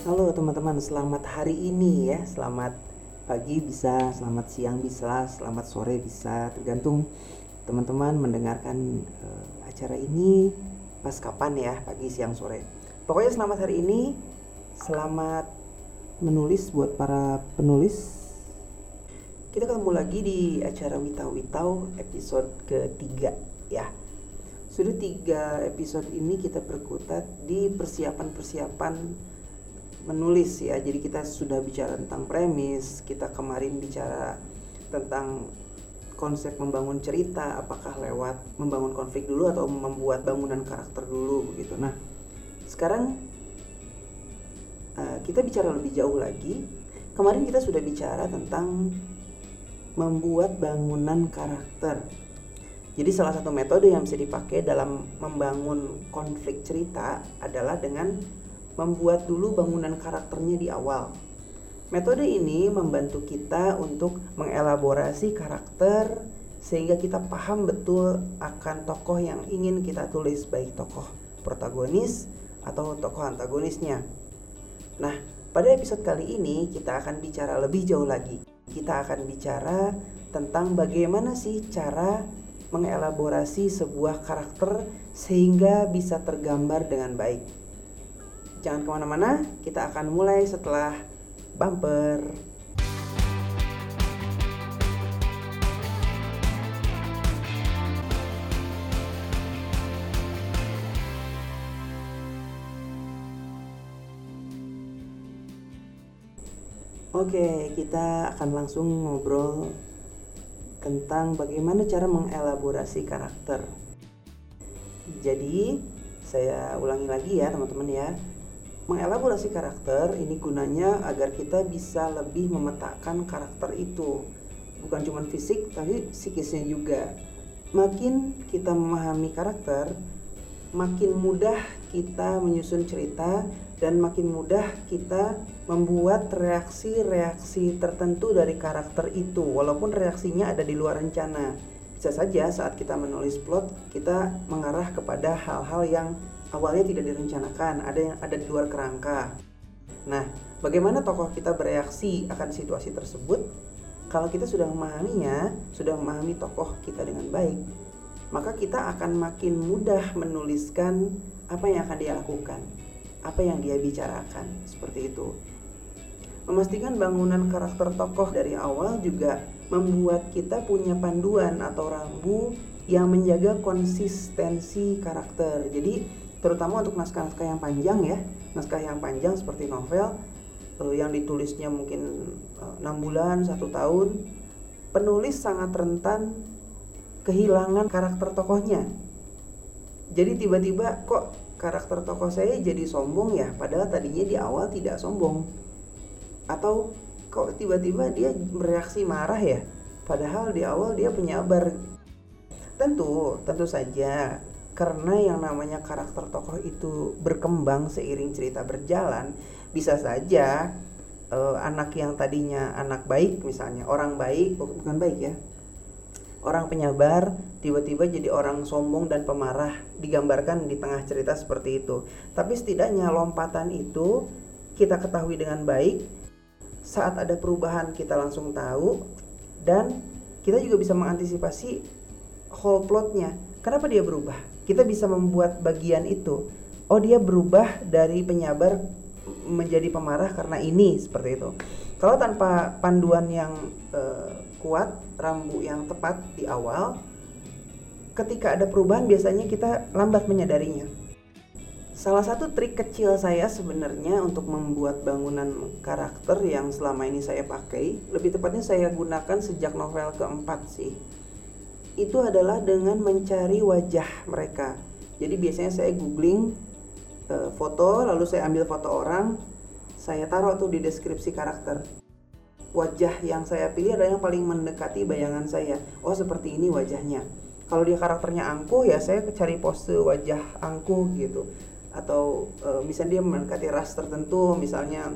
Halo teman-teman, selamat hari ini ya. Selamat pagi bisa, selamat siang bisa, selamat sore bisa, tergantung teman-teman mendengarkan uh, acara ini pas kapan ya, pagi, siang, sore. Pokoknya selamat hari ini, selamat menulis buat para penulis. Kita ketemu lagi di acara Witau Witau episode ketiga ya. Sudah tiga episode ini kita berkutat di persiapan-persiapan menulis ya. Jadi kita sudah bicara tentang premis, kita kemarin bicara tentang konsep membangun cerita, apakah lewat membangun konflik dulu atau membuat bangunan karakter dulu begitu. Nah, sekarang uh, kita bicara lebih jauh lagi. Kemarin kita sudah bicara tentang membuat bangunan karakter. Jadi salah satu metode yang bisa dipakai dalam membangun konflik cerita adalah dengan membuat dulu bangunan karakternya di awal. Metode ini membantu kita untuk mengelaborasi karakter sehingga kita paham betul akan tokoh yang ingin kita tulis baik tokoh protagonis atau tokoh antagonisnya. Nah, pada episode kali ini kita akan bicara lebih jauh lagi. Kita akan bicara tentang bagaimana sih cara mengelaborasi sebuah karakter sehingga bisa tergambar dengan baik. Jangan ke mana-mana, kita akan mulai setelah bumper. Oke, kita akan langsung ngobrol tentang bagaimana cara mengelaborasi karakter. Jadi, saya ulangi lagi ya, teman-teman ya mengelaborasi karakter ini gunanya agar kita bisa lebih memetakan karakter itu. Bukan cuma fisik tapi psikisnya juga. Makin kita memahami karakter makin mudah kita menyusun cerita dan makin mudah kita membuat reaksi-reaksi tertentu dari karakter itu walaupun reaksinya ada di luar rencana. Bisa saja saat kita menulis plot kita mengarah kepada hal-hal yang awalnya tidak direncanakan, ada yang ada di luar kerangka. Nah, bagaimana tokoh kita bereaksi akan situasi tersebut? Kalau kita sudah memahaminya, sudah memahami tokoh kita dengan baik, maka kita akan makin mudah menuliskan apa yang akan dia lakukan, apa yang dia bicarakan, seperti itu. Memastikan bangunan karakter tokoh dari awal juga membuat kita punya panduan atau rambu yang menjaga konsistensi karakter. Jadi terutama untuk naskah-naskah yang panjang ya. Naskah yang panjang seperti novel uh, yang ditulisnya mungkin eh, enam bulan satu tahun. Penulis sangat rentan kehilangan karakter tokohnya. Jadi tiba-tiba kok karakter tokoh saya jadi sombong ya padahal tadinya di awal tidak sombong. Atau kok tiba-tiba dia bereaksi marah ya padahal di awal dia penyabar tentu tentu saja karena yang namanya karakter tokoh itu berkembang seiring cerita berjalan bisa saja uh, anak yang tadinya anak baik misalnya orang baik bukan baik ya orang penyabar tiba-tiba jadi orang sombong dan pemarah digambarkan di tengah cerita seperti itu. Tapi setidaknya lompatan itu kita ketahui dengan baik saat ada perubahan kita langsung tahu dan kita juga bisa mengantisipasi whole plotnya. Kenapa dia berubah kita bisa membuat bagian itu. Oh dia berubah dari penyabar menjadi pemarah karena ini seperti itu. Kalau tanpa panduan yang uh, kuat rambu yang tepat di awal ketika ada perubahan biasanya kita lambat menyadarinya. Salah satu trik kecil saya sebenarnya untuk membuat bangunan karakter yang selama ini saya pakai, lebih tepatnya saya gunakan sejak novel keempat sih itu adalah dengan mencari wajah mereka. Jadi biasanya saya googling uh, foto, lalu saya ambil foto orang, saya taruh tuh di deskripsi karakter. Wajah yang saya pilih adalah yang paling mendekati bayangan saya. Oh seperti ini wajahnya. Kalau dia karakternya angkuh ya saya cari pose wajah angkuh gitu. Atau uh, misalnya dia mendekati ras tertentu, misalnya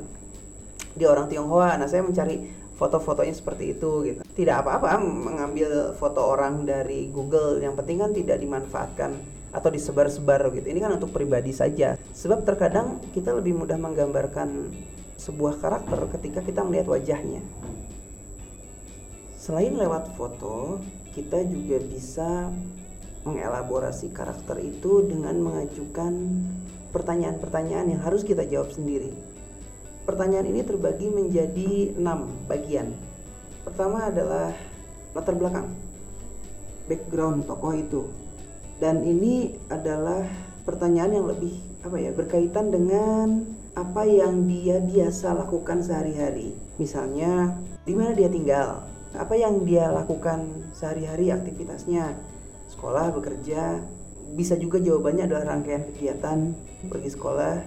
dia orang Tionghoa, nah saya mencari foto-fotonya seperti itu gitu. Tidak apa-apa mengambil foto orang dari Google, yang penting kan tidak dimanfaatkan atau disebar-sebar gitu. Ini kan untuk pribadi saja. Sebab terkadang kita lebih mudah menggambarkan sebuah karakter ketika kita melihat wajahnya. Selain lewat foto, kita juga bisa mengelaborasi karakter itu dengan mengajukan pertanyaan-pertanyaan yang harus kita jawab sendiri. Pertanyaan ini terbagi menjadi enam bagian. Pertama adalah latar belakang, background tokoh itu, dan ini adalah pertanyaan yang lebih apa ya berkaitan dengan apa yang dia biasa lakukan sehari-hari. Misalnya, di mana dia tinggal, apa yang dia lakukan sehari-hari aktivitasnya, sekolah, bekerja. Bisa juga jawabannya adalah rangkaian kegiatan, pergi sekolah,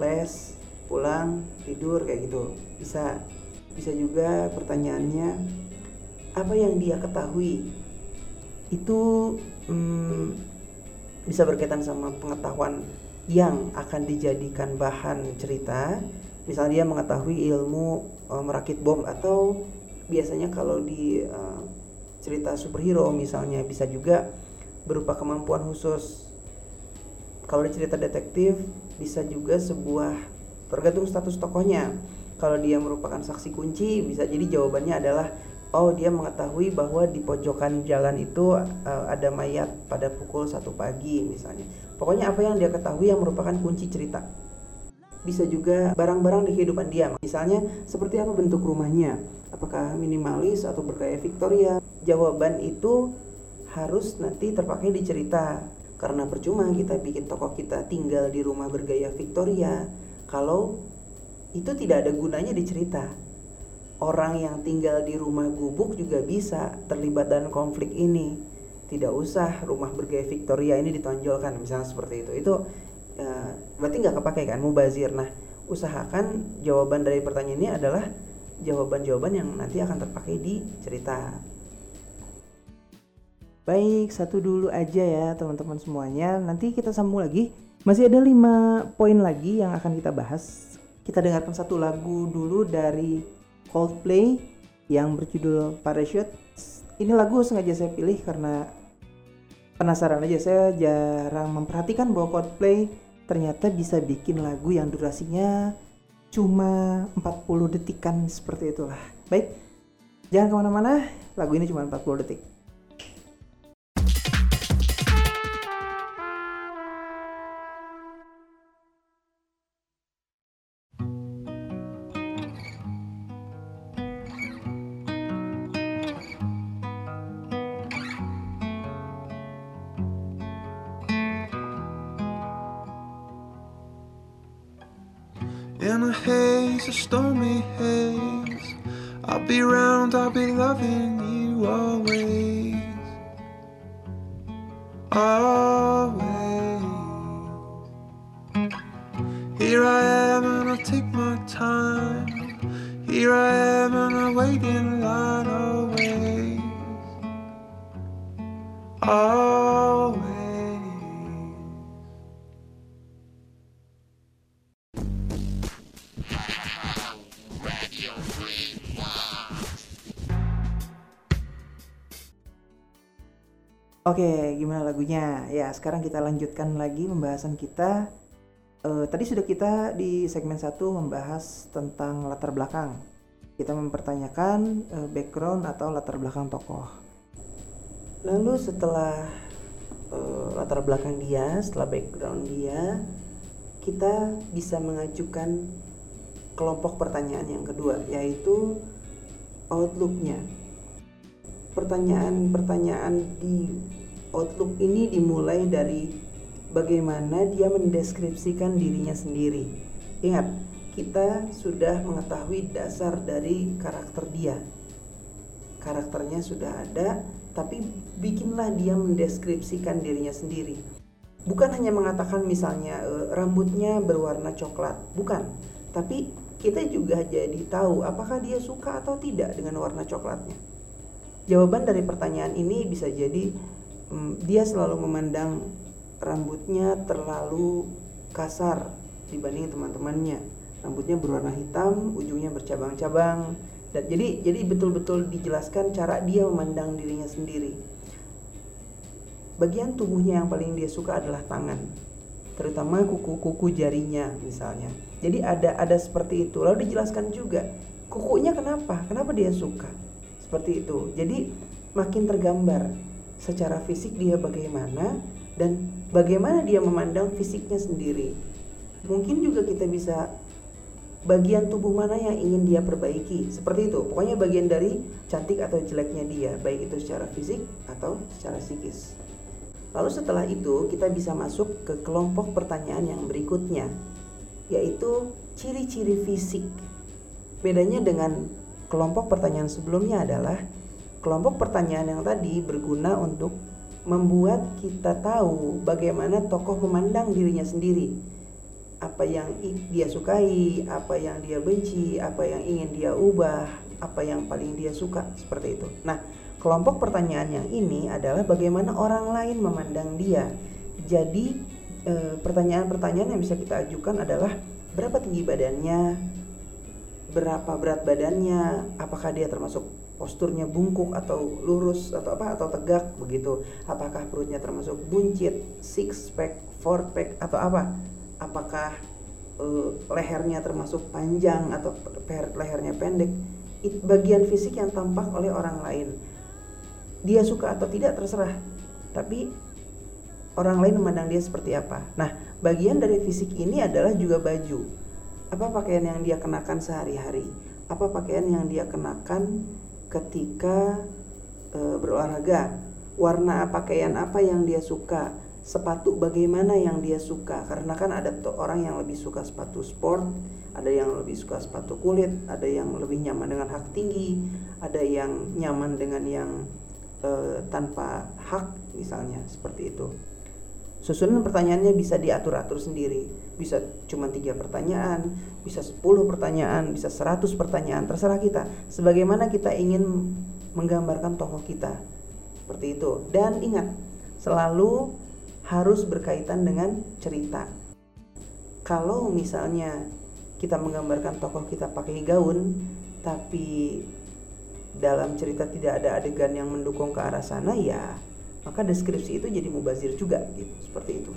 les, pulang, tidur kayak gitu. Bisa. Bisa juga pertanyaannya apa yang dia ketahui itu hmm, bisa berkaitan sama pengetahuan yang akan dijadikan bahan cerita. Misalnya dia mengetahui ilmu uh, merakit bom atau biasanya kalau di uh, cerita superhero misalnya bisa juga berupa kemampuan khusus. Kalau di cerita detektif bisa juga sebuah tergantung status tokohnya. Kalau dia merupakan saksi kunci bisa jadi jawabannya adalah oh dia mengetahui bahwa di pojokan jalan itu uh, ada mayat pada pukul satu pagi misalnya. Pokoknya apa yang dia ketahui yang merupakan kunci cerita. Bisa juga barang-barang di kehidupan dia. Misalnya seperti apa bentuk rumahnya? Apakah minimalis atau bergaya Victoria? Jawaban itu harus nanti terpakai di cerita karena percuma kita bikin tokoh kita tinggal di rumah bergaya Victoria kalau itu tidak ada gunanya di cerita orang yang tinggal di rumah gubuk juga bisa terlibat dalam konflik ini tidak usah rumah bergaya Victoria ini ditonjolkan misalnya seperti itu itu uh, berarti nggak kepake kan mubazir nah usahakan jawaban dari pertanyaan ini adalah jawaban-jawaban yang nanti akan terpakai di cerita Baik, satu dulu aja ya teman-teman semuanya. Nanti kita sambung lagi. Masih ada lima poin lagi yang akan kita bahas. Kita dengarkan satu lagu dulu dari Coldplay yang berjudul Parachute. Ini lagu sengaja saya pilih karena penasaran aja. Saya jarang memperhatikan bahwa Coldplay ternyata bisa bikin lagu yang durasinya cuma 40 detikan seperti itulah. Baik, jangan ke mana-mana. Lagu ini cuma 40 detik. In a haze, a stormy haze. I'll be round, I'll be loving you always. Always. Here I am, and I'll take my time. Here I am, and I wait in line always. Always. Oke, gimana lagunya? Ya, sekarang kita lanjutkan lagi pembahasan kita. Eh, tadi sudah kita di segmen 1 membahas tentang latar belakang. Kita mempertanyakan eh, background atau latar belakang tokoh. Lalu setelah eh, latar belakang dia, setelah background dia, kita bisa mengajukan kelompok pertanyaan yang kedua, yaitu outlooknya. Pertanyaan-pertanyaan di outlook ini dimulai dari bagaimana dia mendeskripsikan dirinya sendiri. Ingat, kita sudah mengetahui dasar dari karakter dia. Karakternya sudah ada, tapi bikinlah dia mendeskripsikan dirinya sendiri. Bukan hanya mengatakan misalnya e, rambutnya berwarna coklat, bukan. Tapi kita juga jadi tahu apakah dia suka atau tidak dengan warna coklatnya. Jawaban dari pertanyaan ini bisa jadi dia selalu memandang rambutnya terlalu kasar dibanding teman-temannya. Rambutnya berwarna hitam, ujungnya bercabang-cabang. Dan jadi jadi betul-betul dijelaskan cara dia memandang dirinya sendiri. bagian tubuhnya yang paling dia suka adalah tangan terutama kuku-kuku jarinya misalnya jadi ada ada seperti itu lalu dijelaskan juga kukunya kenapa kenapa dia suka seperti itu jadi makin tergambar secara fisik dia bagaimana dan bagaimana dia memandang fisiknya sendiri. Mungkin juga kita bisa bagian tubuh mana yang ingin dia perbaiki seperti itu. Pokoknya bagian dari cantik atau jeleknya dia baik itu secara fisik atau secara psikis. Lalu setelah itu kita bisa masuk ke kelompok pertanyaan yang berikutnya yaitu ciri-ciri fisik. Bedanya dengan kelompok pertanyaan sebelumnya adalah kelompok pertanyaan yang tadi berguna untuk membuat kita tahu bagaimana tokoh memandang dirinya sendiri apa yang dia sukai, apa yang dia benci, apa yang ingin dia ubah, apa yang paling dia suka, seperti itu. Nah, kelompok pertanyaan yang ini adalah bagaimana orang lain memandang dia. Jadi, eh, pertanyaan-pertanyaan yang bisa kita ajukan adalah berapa tinggi badannya, berapa berat badannya, apakah dia termasuk posturnya bungkuk atau lurus atau apa atau tegak begitu, apakah perutnya termasuk buncit, six pack, four pack atau apa? Apakah uh, lehernya termasuk panjang atau lehernya pendek? It, bagian fisik yang tampak oleh orang lain. Dia suka atau tidak terserah tapi orang lain memandang dia seperti apa. Nah bagian dari fisik ini adalah juga baju. Apa pakaian yang dia kenakan sehari-hari? Apa pakaian yang dia kenakan ketika e, berolahraga. Warna pakaian apa yang dia suka? Sepatu bagaimana yang dia suka? Karena kan ada orang yang lebih suka sepatu sport ada yang lebih suka sepatu kulit ada yang lebih nyaman dengan hak tinggi ada yang nyaman dengan yang uh, tanpa hak misalnya seperti itu susunan pertanyaannya bisa diatur-atur sendiri. Bisa cuma tiga pertanyaan bisa 10 pertanyaan bisa 100 pertanyaan terserah kita. Sebagaimana kita ingin menggambarkan tokoh kita. Seperti itu. Dan ingat selalu harus berkaitan dengan cerita. Kalau misalnya kita menggambarkan tokoh kita pakai gaun, tapi dalam cerita tidak ada adegan yang mendukung ke arah sana, ya maka deskripsi itu jadi mubazir juga, gitu, seperti itu.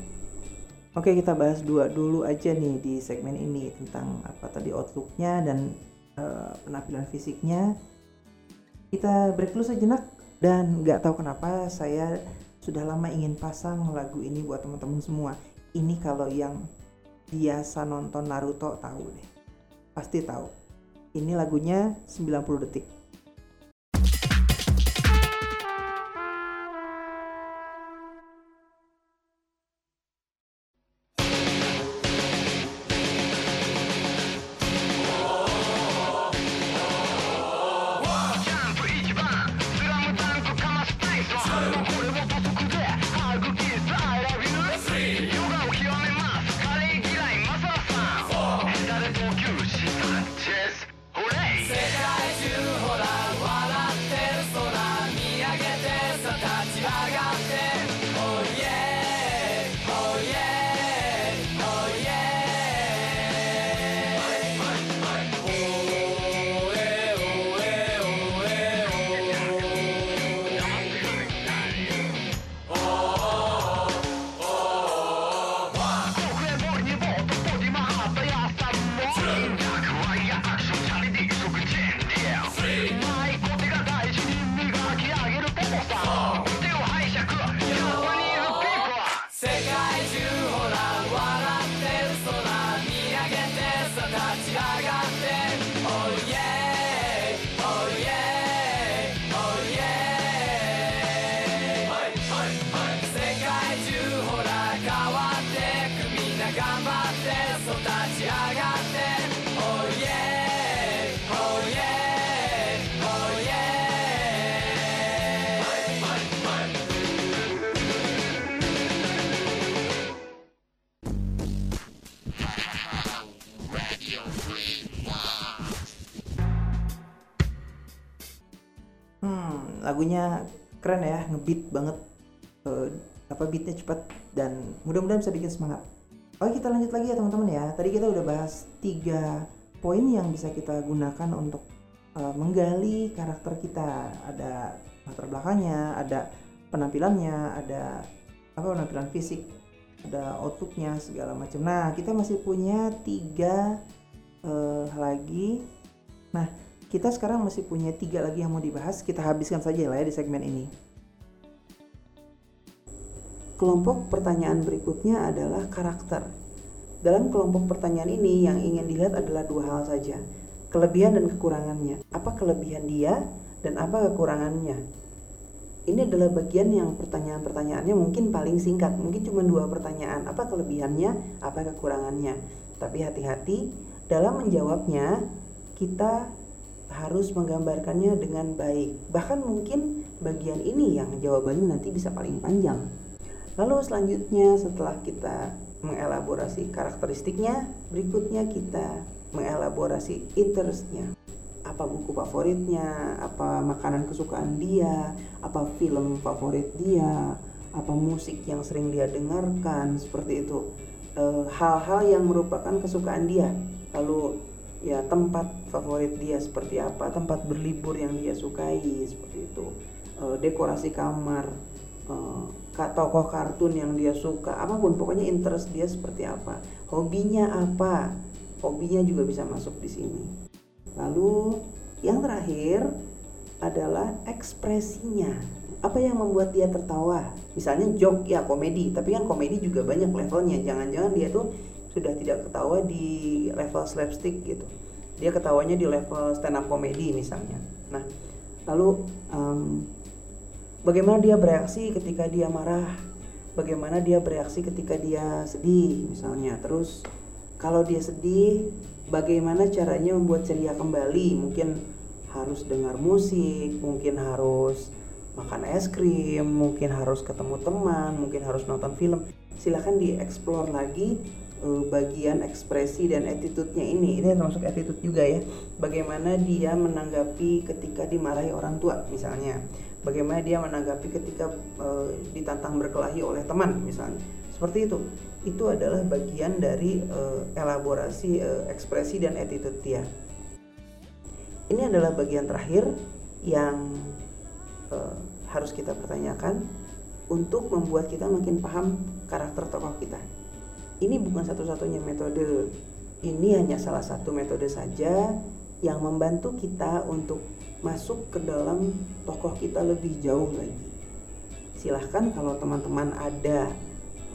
Oke, kita bahas dua dulu aja nih di segmen ini tentang apa tadi outlooknya dan uh, penampilan fisiknya. Kita break dulu sejenak dan nggak tahu kenapa saya sudah lama ingin pasang lagu ini buat teman-teman semua. Ini kalau yang biasa nonton Naruto tahu deh. Pasti tahu. Ini lagunya 90 detik. Lagunya keren ya ngebeat banget uh, apa beatnya cepat dan mudah-mudahan bisa bikin semangat. Oke kita lanjut lagi ya teman-teman ya. Tadi kita udah bahas tiga poin yang bisa kita gunakan untuk uh, menggali karakter kita. Ada latar belakangnya ada penampilannya ada apa penampilan fisik ada outlooknya segala macam. Nah kita masih punya tiga uh, lagi. Nah kita sekarang masih punya tiga lagi yang mau dibahas. Kita habiskan saja lah ya di segmen ini. Kelompok pertanyaan berikutnya adalah karakter. Dalam kelompok pertanyaan ini yang ingin dilihat adalah dua hal saja. Kelebihan dan kekurangannya. Apa kelebihan dia dan apa kekurangannya? Ini adalah bagian yang pertanyaan-pertanyaannya mungkin paling singkat, mungkin cuma dua pertanyaan, apa kelebihannya, apa kekurangannya. Tapi hati-hati dalam menjawabnya kita harus menggambarkannya dengan baik. Bahkan mungkin bagian ini yang jawabannya nanti bisa paling panjang. Lalu selanjutnya setelah kita mengelaborasi karakteristiknya, berikutnya kita mengelaborasi interestnya apa buku favoritnya, apa makanan kesukaan dia, apa film favorit dia, apa musik yang sering dia dengarkan, seperti itu. Eh, hal-hal e, yang merupakan kesukaan dia. Lalu ya tempat favorit dia seperti apa, tempat berlibur yang dia sukai seperti itu. E, dekorasi kamar, e, tokoh kartun yang dia suka, apa pun pokoknya interest dia seperti apa, hobinya apa, hobinya juga bisa masuk di sini. Lalu yang terakhir adalah ekspresinya. Apa yang membuat dia tertawa? Misalnya joke ya komedi, tapi kan komedi juga banyak levelnya. Jangan-jangan dia tuh sudah tidak ketawa di level slapstick gitu. Dia ketawanya di level stand up komedi misalnya. Nah, lalu um, bagaimana dia bereaksi ketika dia marah? Bagaimana dia bereaksi ketika dia sedih misalnya? Terus kalau dia sedih, bagaimana caranya membuat ceria kembali mungkin harus dengar musik mungkin harus makan es krim mungkin harus ketemu teman mungkin harus nonton film silahkan dieksplor lagi uh, bagian ekspresi dan attitude-nya ini. Ini termasuk attitude juga ya. Bagaimana dia menanggapi ketika dimarahi orang tua misalnya. Bagaimana dia menanggapi ketika uh, ditantang berkelahi oleh teman misalnya. Seperti itu. Itu adalah bagian dari uh, elaborasi uh, ekspresi dan attitude dia. Ini adalah bagian terakhir yang uh, harus kita pertanyakan untuk membuat kita makin paham karakter tokoh kita ini bukan satu-satunya metode. Ini hanya salah satu metode saja yang membantu kita untuk masuk ke dalam tokoh kita lebih jauh lagi. Silahkan kalau teman-teman ada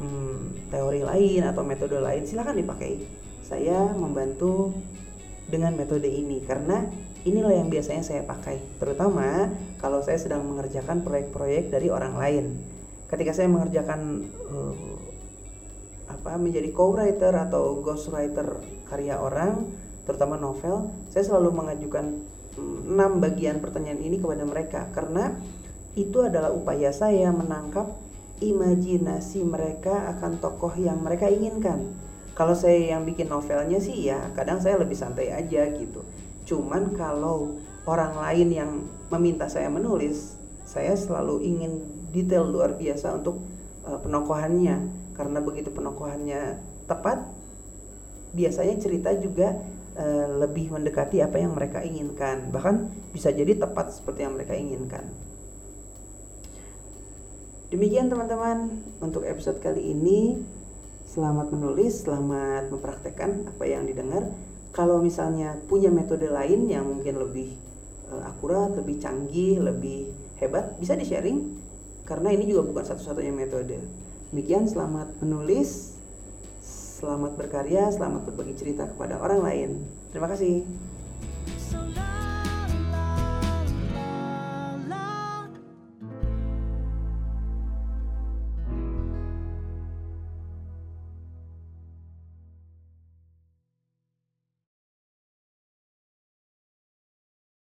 hmm, teori lain atau metode lain silahkan dipakai. Saya membantu dengan metode ini karena inilah yang biasanya saya pakai terutama kalau saya sedang mengerjakan proyek-proyek dari orang lain. Ketika saya mengerjakan uh, apa menjadi co-writer atau ghostwriter karya orang terutama novel saya selalu mengajukan hmm, enam bagian pertanyaan ini kepada mereka karena itu adalah upaya saya menangkap imajinasi mereka akan tokoh yang mereka inginkan. Kalau saya yang bikin novelnya sih ya kadang saya lebih santai aja gitu. Cuman kalau orang lain yang meminta saya menulis, saya selalu ingin detail luar biasa untuk uh, penokohannya karena begitu penokohannya tepat, biasanya cerita juga uh, lebih mendekati apa yang mereka inginkan. Bahkan bisa jadi tepat seperti yang mereka inginkan. Demikian teman-teman untuk episode kali ini. Selamat menulis, selamat mempraktekkan apa yang didengar. Kalau misalnya punya metode lain yang mungkin lebih uh, akurat, lebih canggih, lebih hebat, bisa di-sharing karena ini juga bukan satu-satunya metode. Demikian selamat menulis, selamat berkarya, selamat berbagi cerita kepada orang lain. Terima kasih.